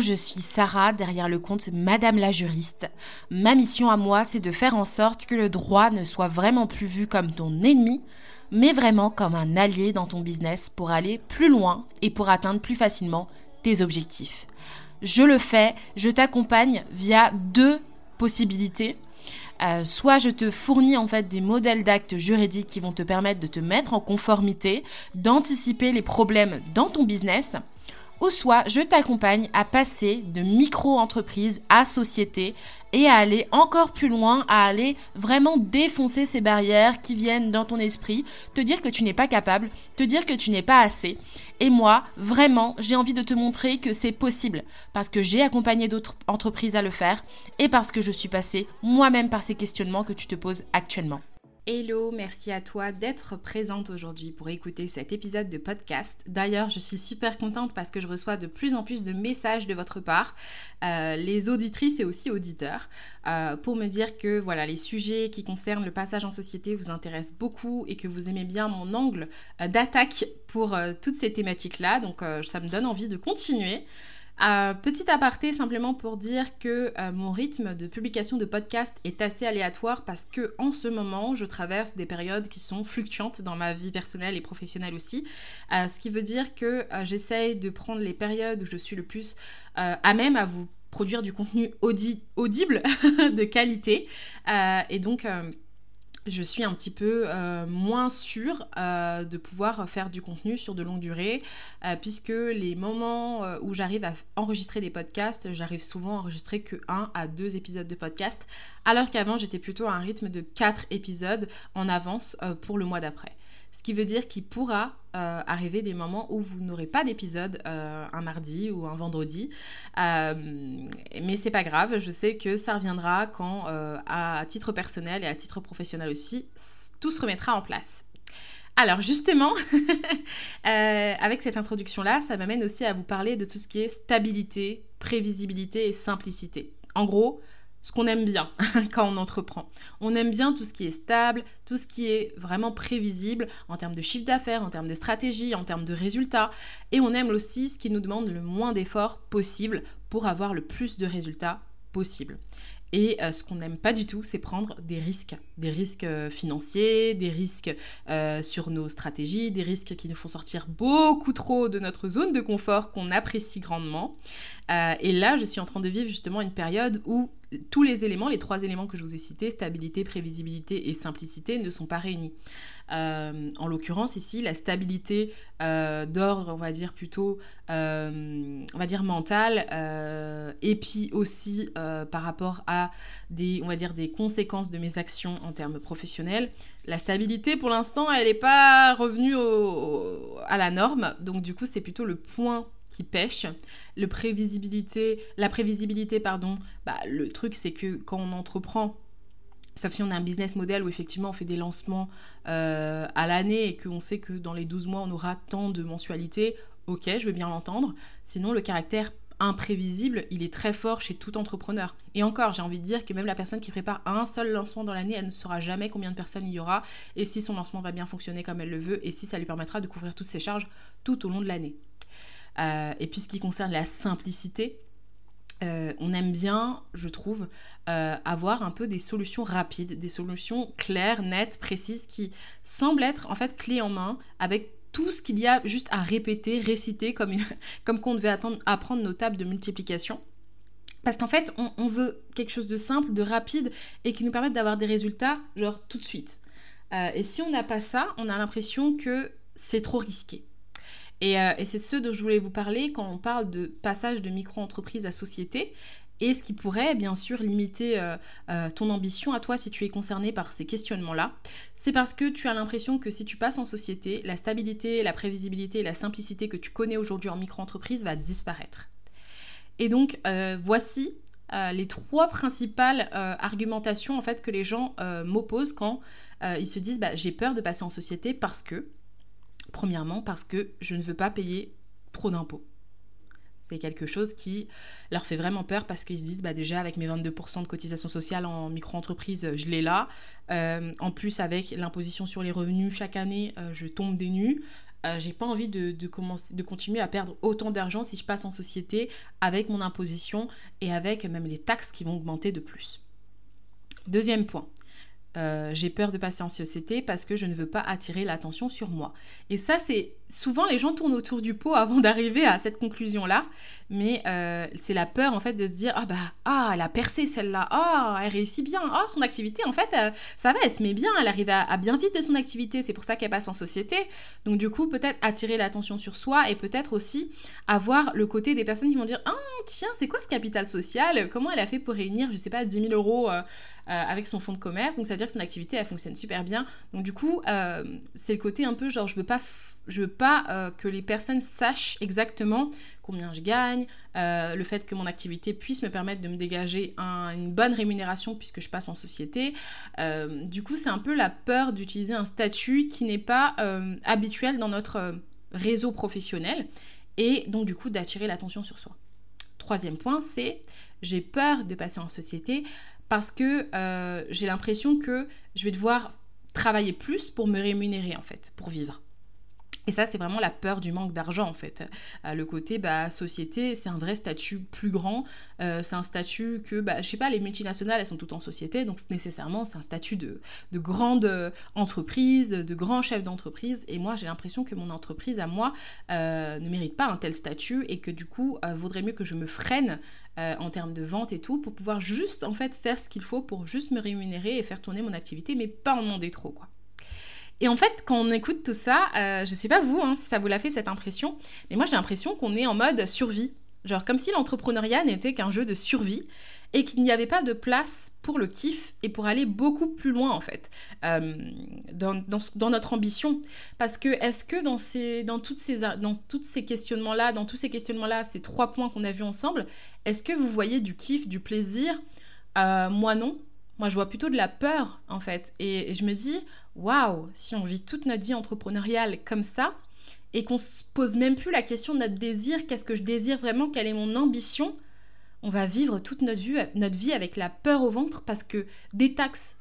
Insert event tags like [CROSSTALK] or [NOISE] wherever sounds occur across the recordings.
Je suis Sarah derrière le compte Madame la juriste. Ma mission à moi, c'est de faire en sorte que le droit ne soit vraiment plus vu comme ton ennemi, mais vraiment comme un allié dans ton business pour aller plus loin et pour atteindre plus facilement tes objectifs. Je le fais, je t'accompagne via deux possibilités. Euh, soit je te fournis en fait des modèles d'actes juridiques qui vont te permettre de te mettre en conformité, d'anticiper les problèmes dans ton business, ou soit je t'accompagne à passer de micro-entreprise à société et à aller encore plus loin, à aller vraiment défoncer ces barrières qui viennent dans ton esprit, te dire que tu n'es pas capable, te dire que tu n'es pas assez. Et moi, vraiment, j'ai envie de te montrer que c'est possible parce que j'ai accompagné d'autres entreprises à le faire et parce que je suis passée moi-même par ces questionnements que tu te poses actuellement. Hello, merci à toi d'être présente aujourd'hui pour écouter cet épisode de podcast. D'ailleurs, je suis super contente parce que je reçois de plus en plus de messages de votre part, euh, les auditrices et aussi auditeurs, euh, pour me dire que voilà, les sujets qui concernent le passage en société vous intéressent beaucoup et que vous aimez bien mon angle euh, d'attaque pour toutes ces thématiques-là. Donc, ça me donne envie de continuer. Euh, petit aparté simplement pour dire que euh, mon rythme de publication de podcast est assez aléatoire parce que en ce moment je traverse des périodes qui sont fluctuantes dans ma vie personnelle et professionnelle aussi. Euh, ce qui veut dire que j'essaye de prendre les périodes où je suis le plus à même à vous produire du contenu audible [LAUGHS] de qualité. et donc je suis un petit peu euh, moins sûre euh, de pouvoir faire du contenu sur de longue durée, euh, puisque les moments où j'arrive à enregistrer des podcasts, j'arrive souvent à enregistrer que 1 à 2 épisodes de podcast, alors qu'avant j'étais plutôt à un rythme de 4 épisodes en avance pour le mois d'après. Ce qui veut dire qu'il pourra euh, arriver des moments où vous n'aurez pas d'épisode euh, un mardi ou un vendredi. Euh, mais c'est pas grave, je sais que ça reviendra quand, à titre personnel et à titre professionnel aussi, tout se remettra en place. Alors justement, [LAUGHS] avec cette introduction-là, ça m'amène aussi à vous parler de tout ce qui est stabilité, prévisibilité et simplicité. En gros, ce qu'on aime bien [LAUGHS] quand on entreprend. On aime bien tout ce qui est stable, tout ce qui est vraiment prévisible en termes de chiffre d'affaires, en termes de stratégie, en termes de résultats. Et on aime aussi ce qui nous demande le moins d'efforts possible pour avoir le plus de résultats possible. Et euh, ce qu'on n'aime pas du tout, c'est prendre des risques, des risques euh, financiers, des risques euh, sur nos stratégies, des risques qui nous font sortir beaucoup trop de notre zone de confort qu'on apprécie grandement. et là, je suis en train de vivre justement une période où tous les éléments, les trois éléments que je vous ai cités, stabilité, prévisibilité et simplicité, ne sont pas réunis. Euh, en l'occurrence ici, la stabilité euh, d'ordre, on va dire plutôt, euh, on va dire mental, et puis aussi par rapport à des, on va dire des conséquences de mes actions en termes professionnels. La stabilité, pour l'instant, elle n'est pas revenue à la norme, donc du coup, c'est plutôt le point qui pêche. Le prévisibilité, la prévisibilité, pardon, bah, le truc c'est que quand on entreprend, sauf si on a un business model où effectivement on fait des lancements euh, à l'année et qu'on sait que dans les 12 mois on aura tant de mensualités, ok, je veux bien l'entendre. Sinon, le caractère imprévisible, il est très fort chez tout entrepreneur. Et encore, j'ai envie de dire que même la personne qui prépare un seul lancement dans l'année, elle ne saura jamais combien de personnes il y aura et si son lancement va bien fonctionner comme elle le veut et si ça lui permettra de couvrir toutes ses charges tout au long de l'année. Euh, et puis ce qui concerne la simplicité, euh, on aime bien, je trouve, euh, avoir un peu des solutions rapides, des solutions claires, nettes, précises, qui semblent être en fait clés en main avec tout ce qu'il y a juste à répéter, réciter, comme, [LAUGHS] comme qu'on devait attendre, apprendre nos tables de multiplication. Parce qu'en fait, on, veut quelque chose de simple, de rapide et qui nous permette d'avoir des résultats, genre tout de suite. et si on n'a pas ça, on a l'impression que c'est trop risqué. Euh, et, c'est ce dont je voulais vous parler quand on parle de passage de micro-entreprise à société et ce qui pourrait bien sûr limiter euh, euh, ton ambition à toi si tu es concerné par ces questionnements-là. C'est parce que tu as l'impression que si tu passes en société, la stabilité, la prévisibilité et la simplicité que tu connais aujourd'hui en micro-entreprise va disparaître. Et donc voici les trois principales argumentations en fait que les gens m'opposent quand ils se disent bah, j'ai peur de passer en société parce que Premièrement, parce que je ne veux pas payer trop d'impôts. C'est quelque chose qui leur fait vraiment peur parce qu'ils se disent bah déjà avec mes 22% de cotisation sociale en micro-entreprise, je l'ai là. Euh, en plus avec l'imposition sur les revenus chaque année, euh, je tombe des nues. euh, j'ai pas envie de, de continuer à perdre autant d'argent si je passe en société avec mon imposition et avec même les taxes qui vont augmenter de plus. Deuxième point, euh, j'ai peur de passer en société parce que je ne veux pas attirer l'attention sur moi. Et ça, c'est souvent les gens tournent autour du pot avant [LAUGHS] d'arriver à cette conclusion-là, mais euh, c'est la peur en fait de se dire ah bah ah elle a percé celle-là, ah elle réussit bien, ah son activité en fait euh, ça va, elle se met bien, elle arrive à, bien vite de son activité, c'est pour ça qu'elle passe en société. Donc du coup peut-être attirer l'attention sur soi et peut-être aussi avoir le côté des personnes qui vont dire ah tiens c'est quoi ce capital social, comment elle a fait pour réunir je sais pas 10 000 euros euh, avec son fonds de commerce? Donc ça veut dire que son activité elle fonctionne super bien. Donc du coup c'est le côté un peu genre je veux pas je veux pas euh, que les personnes sachent exactement combien je gagne, le fait que mon activité puisse me permettre de me dégager une bonne rémunération puisque je passe en société. du coup, c'est un peu la peur d'utiliser un statut qui n'est pas habituel dans notre réseau professionnel et donc du coup d'attirer l'attention sur soi. Troisième point, c'est j'ai peur de passer en société parce que euh, j'ai l'impression que je vais devoir travailler plus pour me rémunérer en fait, pour vivre. Et ça, c'est vraiment la peur du manque d'argent, en fait. Euh, le côté, bah, société, c'est un vrai statut plus grand. Euh, c'est un statut que, bah, je sais pas, les multinationales, elles sont toutes en société, donc nécessairement, c'est un statut de, de grande entreprise, de grand chef d'entreprise. Et moi, j'ai l'impression que mon entreprise, à moi, ne mérite pas un tel statut et que du coup, vaudrait mieux que je me freine euh, en termes de vente et tout, pour pouvoir juste en fait faire ce qu'il faut pour juste me rémunérer et faire tourner mon activité, mais pas en demander trop quoi. Et en fait, quand on écoute tout ça, euh, je sais pas vous hein, si ça vous l'a fait cette impression, mais moi j'ai l'impression qu'on est en mode survie. Genre comme si l'entrepreneuriat n'était qu'un jeu de survie et qu'il n'y avait pas de place pour le kiff et pour aller beaucoup plus loin en fait euh, dans, notre ambition. Parce que est-ce que dans, ces, dans toutes ces questionnements-là, dans tous ces questionnements-là, ces trois points qu'on a vus ensemble, est-ce que vous voyez du kiff, du plaisir? Euh, Moi non. Moi je vois plutôt de la peur en fait. Et, je me dis, waouh, si on vit toute notre vie entrepreneuriale comme ça, et qu'on se pose même plus la question de notre désir, qu'est-ce que je désire vraiment, quelle est mon ambition, on va vivre toute notre vie, notre vie avec la peur au ventre parce que des taxes,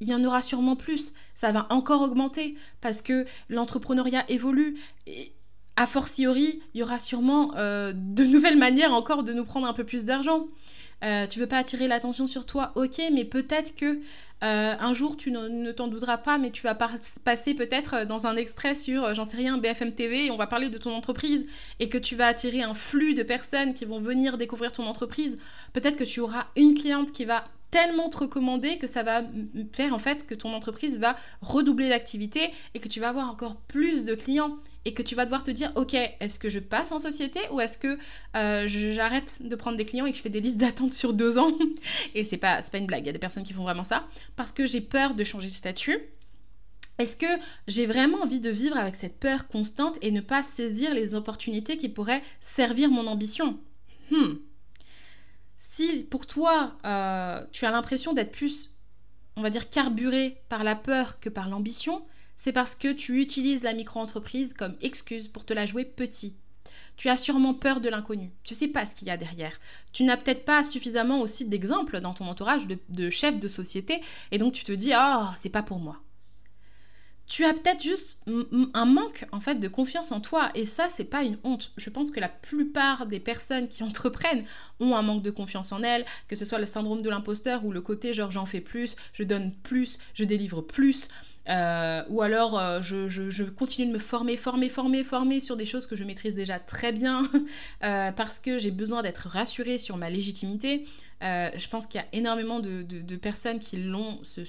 il y en aura sûrement plus. Ça va encore augmenter parce que l'entrepreneuriat évolue. Et a fortiori, il y aura sûrement euh, de nouvelles [LAUGHS] manières encore de nous prendre un peu plus d'argent. Euh, tu veux pas attirer l'attention sur toi, ok, mais peut-être que euh, un jour tu ne, t'en douteras pas, mais tu vas passer peut-être dans un extrait sur, j'en sais rien, BFM TV, et on va parler de ton entreprise, et que tu vas attirer un flux de personnes qui vont venir découvrir ton entreprise. Peut-être que tu auras une cliente qui va tellement te recommander que ça va faire en fait que ton entreprise va redoubler l'activité et que tu vas avoir encore plus de clients et que tu vas devoir te dire ok est-ce que je passe en société ou est-ce que euh, j'arrête de prendre des clients et que je fais des listes [LAUGHS] d'attente sur deux ans? Et c'est pas pas une blague il y a des personnes qui font vraiment ça parce que j'ai peur de changer de statut. Est-ce que j'ai vraiment envie de vivre avec cette peur constante et ne pas saisir les opportunités qui pourraient servir mon ambition? Hmm. Si pour toi, euh, tu as l'impression d'être plus, on va dire, carburé par la peur que par l'ambition, c'est parce que tu utilises la micro-entreprise comme excuse pour te la jouer petit. Tu as sûrement peur de l'inconnu. Tu sais pas ce qu'il y a derrière. Tu n'as peut-être pas suffisamment aussi d'exemples dans ton entourage de, de chefs de société et donc tu te dis ah c'est pas pour moi tu as peut-être juste un manque en fait de confiance en toi et ça c'est pas une honte. Je pense que la plupart des personnes qui [LAUGHS] entreprennent ont un manque de confiance en elles, que ce soit le syndrome de l'imposteur ou le côté genre j'en fais plus, je donne plus, je délivre plus. Euh, ou alors euh, je, continue de me former, former, former, former sur des choses que je maîtrise déjà très bien [LAUGHS] euh, parce que j'ai besoin d'être rassurée sur ma légitimité. je pense qu'il y a énormément de, personnes qui l'ont, ce,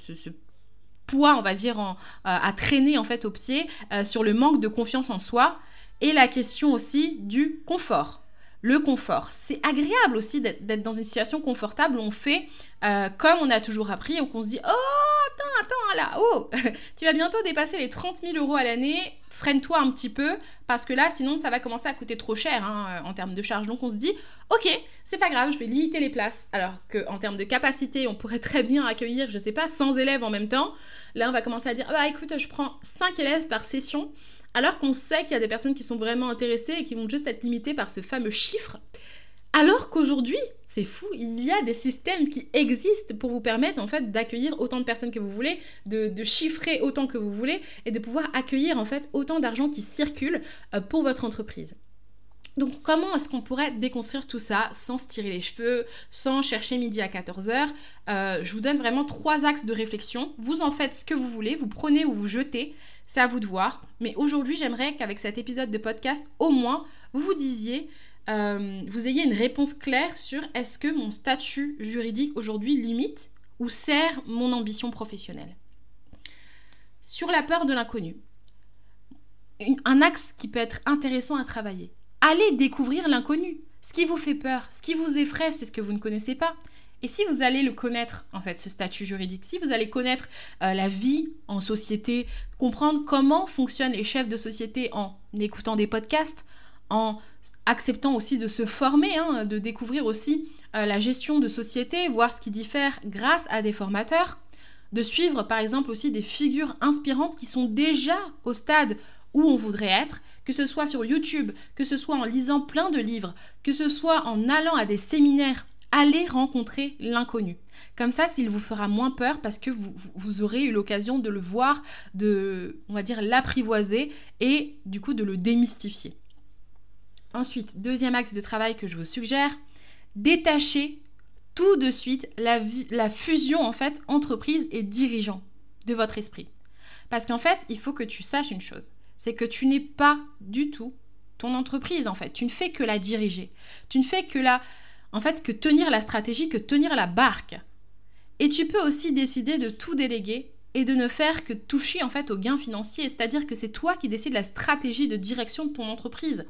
poids, on va dire, en, euh, à traîner en fait au pied euh, sur le manque de confiance en soi et la question aussi du confort. Le confort, c'est agréable aussi d'être dans une situation confortable où on fait euh, comme on a toujours appris, où on se dit Oh, oh, [LAUGHS] tu vas bientôt dépasser les 30 000 euros à l'année, freine-toi un petit peu, parce que là, sinon, ça va commencer à coûter trop cher hein, en termes de charges. Donc on se dit Ok, c'est pas grave, je vais limiter les places. Alors qu'en termes de capacité, on pourrait très bien accueillir, je sais pas, 100 élèves en même temps. Là, on va commencer à dire, ah bah écoute, je prends 5 élèves par session, alors qu'on sait qu'il y a des personnes qui sont vraiment intéressées et qui vont juste être limitées par ce fameux chiffre. Alors qu'aujourd'hui, C'est fou, il y a des systèmes qui existent pour vous permettre en fait d'accueillir autant de personnes que vous voulez, de, chiffrer autant que vous voulez et de pouvoir accueillir en fait autant d'argent qui circule euh, pour votre entreprise. Donc comment est-ce qu'on pourrait déconstruire tout ça sans se tirer les cheveux, sans chercher midi à 14h euh, Je vous donne vraiment trois axes de réflexion. Vous en faites ce que vous voulez, vous prenez ou vous jetez, c'est à vous de voir. Mais aujourd'hui, j'aimerais qu'avec cet épisode de podcast, au moins, vous vous disiez euh, vous ayez une réponse claire sur est-ce que mon statut juridique aujourd'hui limite ou sert mon ambition professionnelle. Sur la peur de l'inconnu, un axe qui peut être intéressant à travailler. Allez découvrir l'inconnu. Ce qui vous fait peur, ce qui vous effraie, c'est ce que vous ne connaissez pas. Et si vous allez le connaître, en fait, ce statut juridique, si vous allez connaître euh, la vie en société, comprendre comment fonctionnent les chefs de société en écoutant des podcasts, en acceptant aussi de se former, hein, de découvrir aussi euh, la gestion de société, voir ce qui diffère grâce à des formateurs, de suivre par exemple aussi des figures inspirantes qui sont déjà au stade où on voudrait être, que ce soit sur YouTube, que ce soit en lisant plein de livres, que ce soit en allant à des séminaires, allez rencontrer l'inconnu. Comme ça, s'il vous fera moins peur parce que vous, vous aurez eu l'occasion de le voir, de, on va dire, l'apprivoiser et du coup de le démystifier. Ensuite, deuxième axe de travail que je vous suggère, détacher tout de suite la, fusion en fait entreprise et dirigeant de votre esprit. Parce qu'en fait, il faut que tu saches une chose, c'est que tu n'es pas du tout ton entreprise en fait. Tu ne fais que la diriger. Tu ne fais que la, en fait, que tenir la stratégie, que tenir la barque. Et tu peux aussi décider de tout déléguer et de ne faire que toucher en fait aux gains financiers. C'est-à-dire que c'est toi qui décides la stratégie de direction de ton entreprise.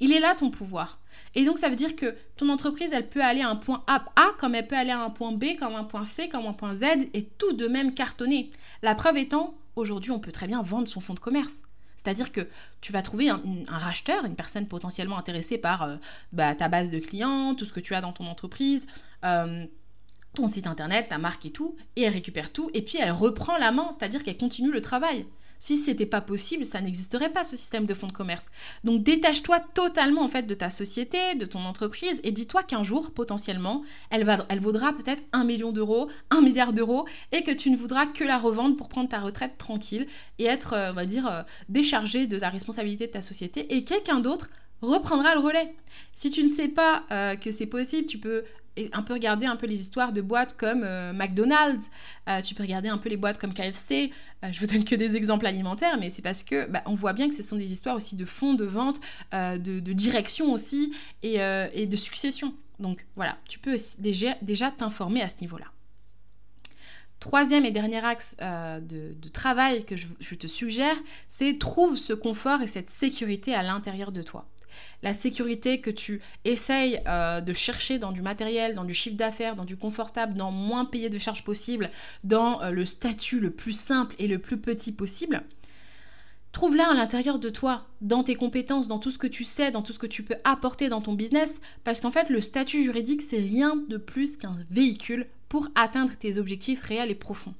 Il est là ton pouvoir. Et donc ça veut dire que ton entreprise, elle peut aller à un point A, comme elle peut aller à un point B, comme un point C, comme un point Z, et tout de même cartonner. La preuve étant, aujourd'hui, on peut très bien vendre son fonds de commerce. C'est-à-dire que tu vas trouver un, racheteur, une personne potentiellement intéressée par euh, bah, ta base de clients, tout ce que tu as dans ton entreprise, euh, ton site internet, ta marque et tout, et elle récupère tout, et puis elle reprend la main, c'est-à-dire qu'elle continue le travail. Si c'était pas possible, ça n'existerait pas ce système de fonds de commerce. Donc détache-toi totalement en fait de ta société, de ton entreprise et dis-toi qu'un jour potentiellement, elle, va, elle vaudra peut-être un million d'euros, un milliard d'euros et que tu ne voudras que la revendre pour prendre ta retraite tranquille et être, euh, on va dire, euh, déchargé de la responsabilité de ta société et quelqu'un d'autre reprendra le relais. Si tu ne sais pas euh, que c'est possible, tu peux un peu regarder un peu les histoires de boîtes comme euh, McDonald's, euh, tu peux regarder un peu les boîtes comme KFC. Euh, je vous donne que des exemples alimentaires, mais c'est parce que bah, on voit bien que ce sont des histoires aussi de fonds de vente, de, direction aussi et, de succession. Donc voilà, tu peux déjà, déjà t'informer à ce niveau-là. Troisième et dernier axe de, travail que je te suggère, c'est trouve ce confort et cette sécurité à l'intérieur de toi la sécurité que tu essayes euh, de chercher dans du matériel, dans du chiffre d'affaires, dans du confortable, dans moins payer de charges possible, dans euh, le statut le plus simple et le plus petit possible, Trouve-la à l'intérieur de toi, dans tes compétences, dans tout ce que tu sais, dans tout ce que tu peux apporter dans ton business, parce qu'en fait, le statut juridique, c'est rien de plus qu'un véhicule pour atteindre tes objectifs réels et profonds.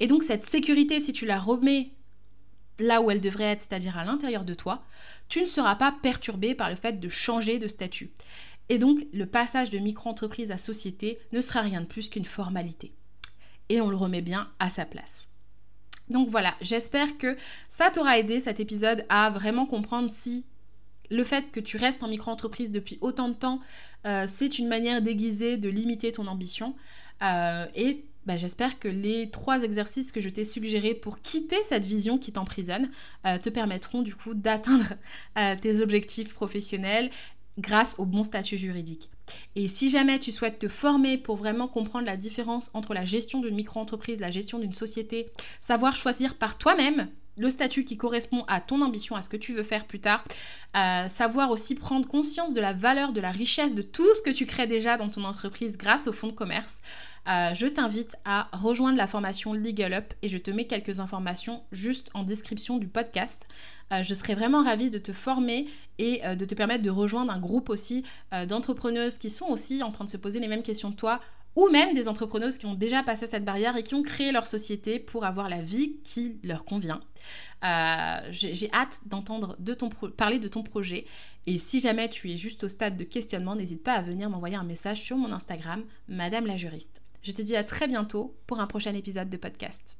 Et donc, cette sécurité, si tu la remets là où elle devrait être, c'est-à-dire à, l'intérieur de toi, tu ne seras pas perturbé par le fait de changer de statut. Et donc, le passage de micro-entreprise à société ne sera rien de plus qu'une formalité. Et on le remet bien à sa place. Donc voilà, j'espère que ça t'aura aidé cet épisode à vraiment comprendre si le fait que tu restes en micro-entreprise depuis autant de temps, euh, c'est une manière déguisée de limiter ton ambition. Euh, et bah, j'espère que les trois exercices que je t'ai suggérés pour quitter cette vision qui t'emprisonne euh, te permettront du coup d'atteindre euh, tes objectifs professionnels grâce au bon statut juridique. Et si jamais tu souhaites te former pour vraiment comprendre la différence entre la gestion d'une micro-entreprise, la gestion d'une société, savoir choisir par toi-même le statut qui correspond à ton ambition, à ce que tu veux faire plus tard, euh, savoir aussi prendre conscience de la valeur, de la richesse de tout ce que tu crées déjà dans ton entreprise grâce au fonds de commerce, euh, je t'invite à rejoindre la formation Legal Up et je te mets quelques informations juste en description du podcast. Euh, je serais vraiment ravie de te former et de te permettre de rejoindre un groupe aussi d'entrepreneuses qui sont aussi en train de se poser les mêmes questions que toi ou même des entrepreneuses qui ont déjà passé cette barrière et qui ont créé leur société pour avoir la vie qui leur convient. Euh, j'ai hâte d'entendre parler de ton projet Et si jamais tu es juste au stade de questionnement, n'hésite pas à venir m'envoyer un message sur mon Instagram, Madame la juriste. Je te dis à très bientôt pour un prochain épisode de podcast.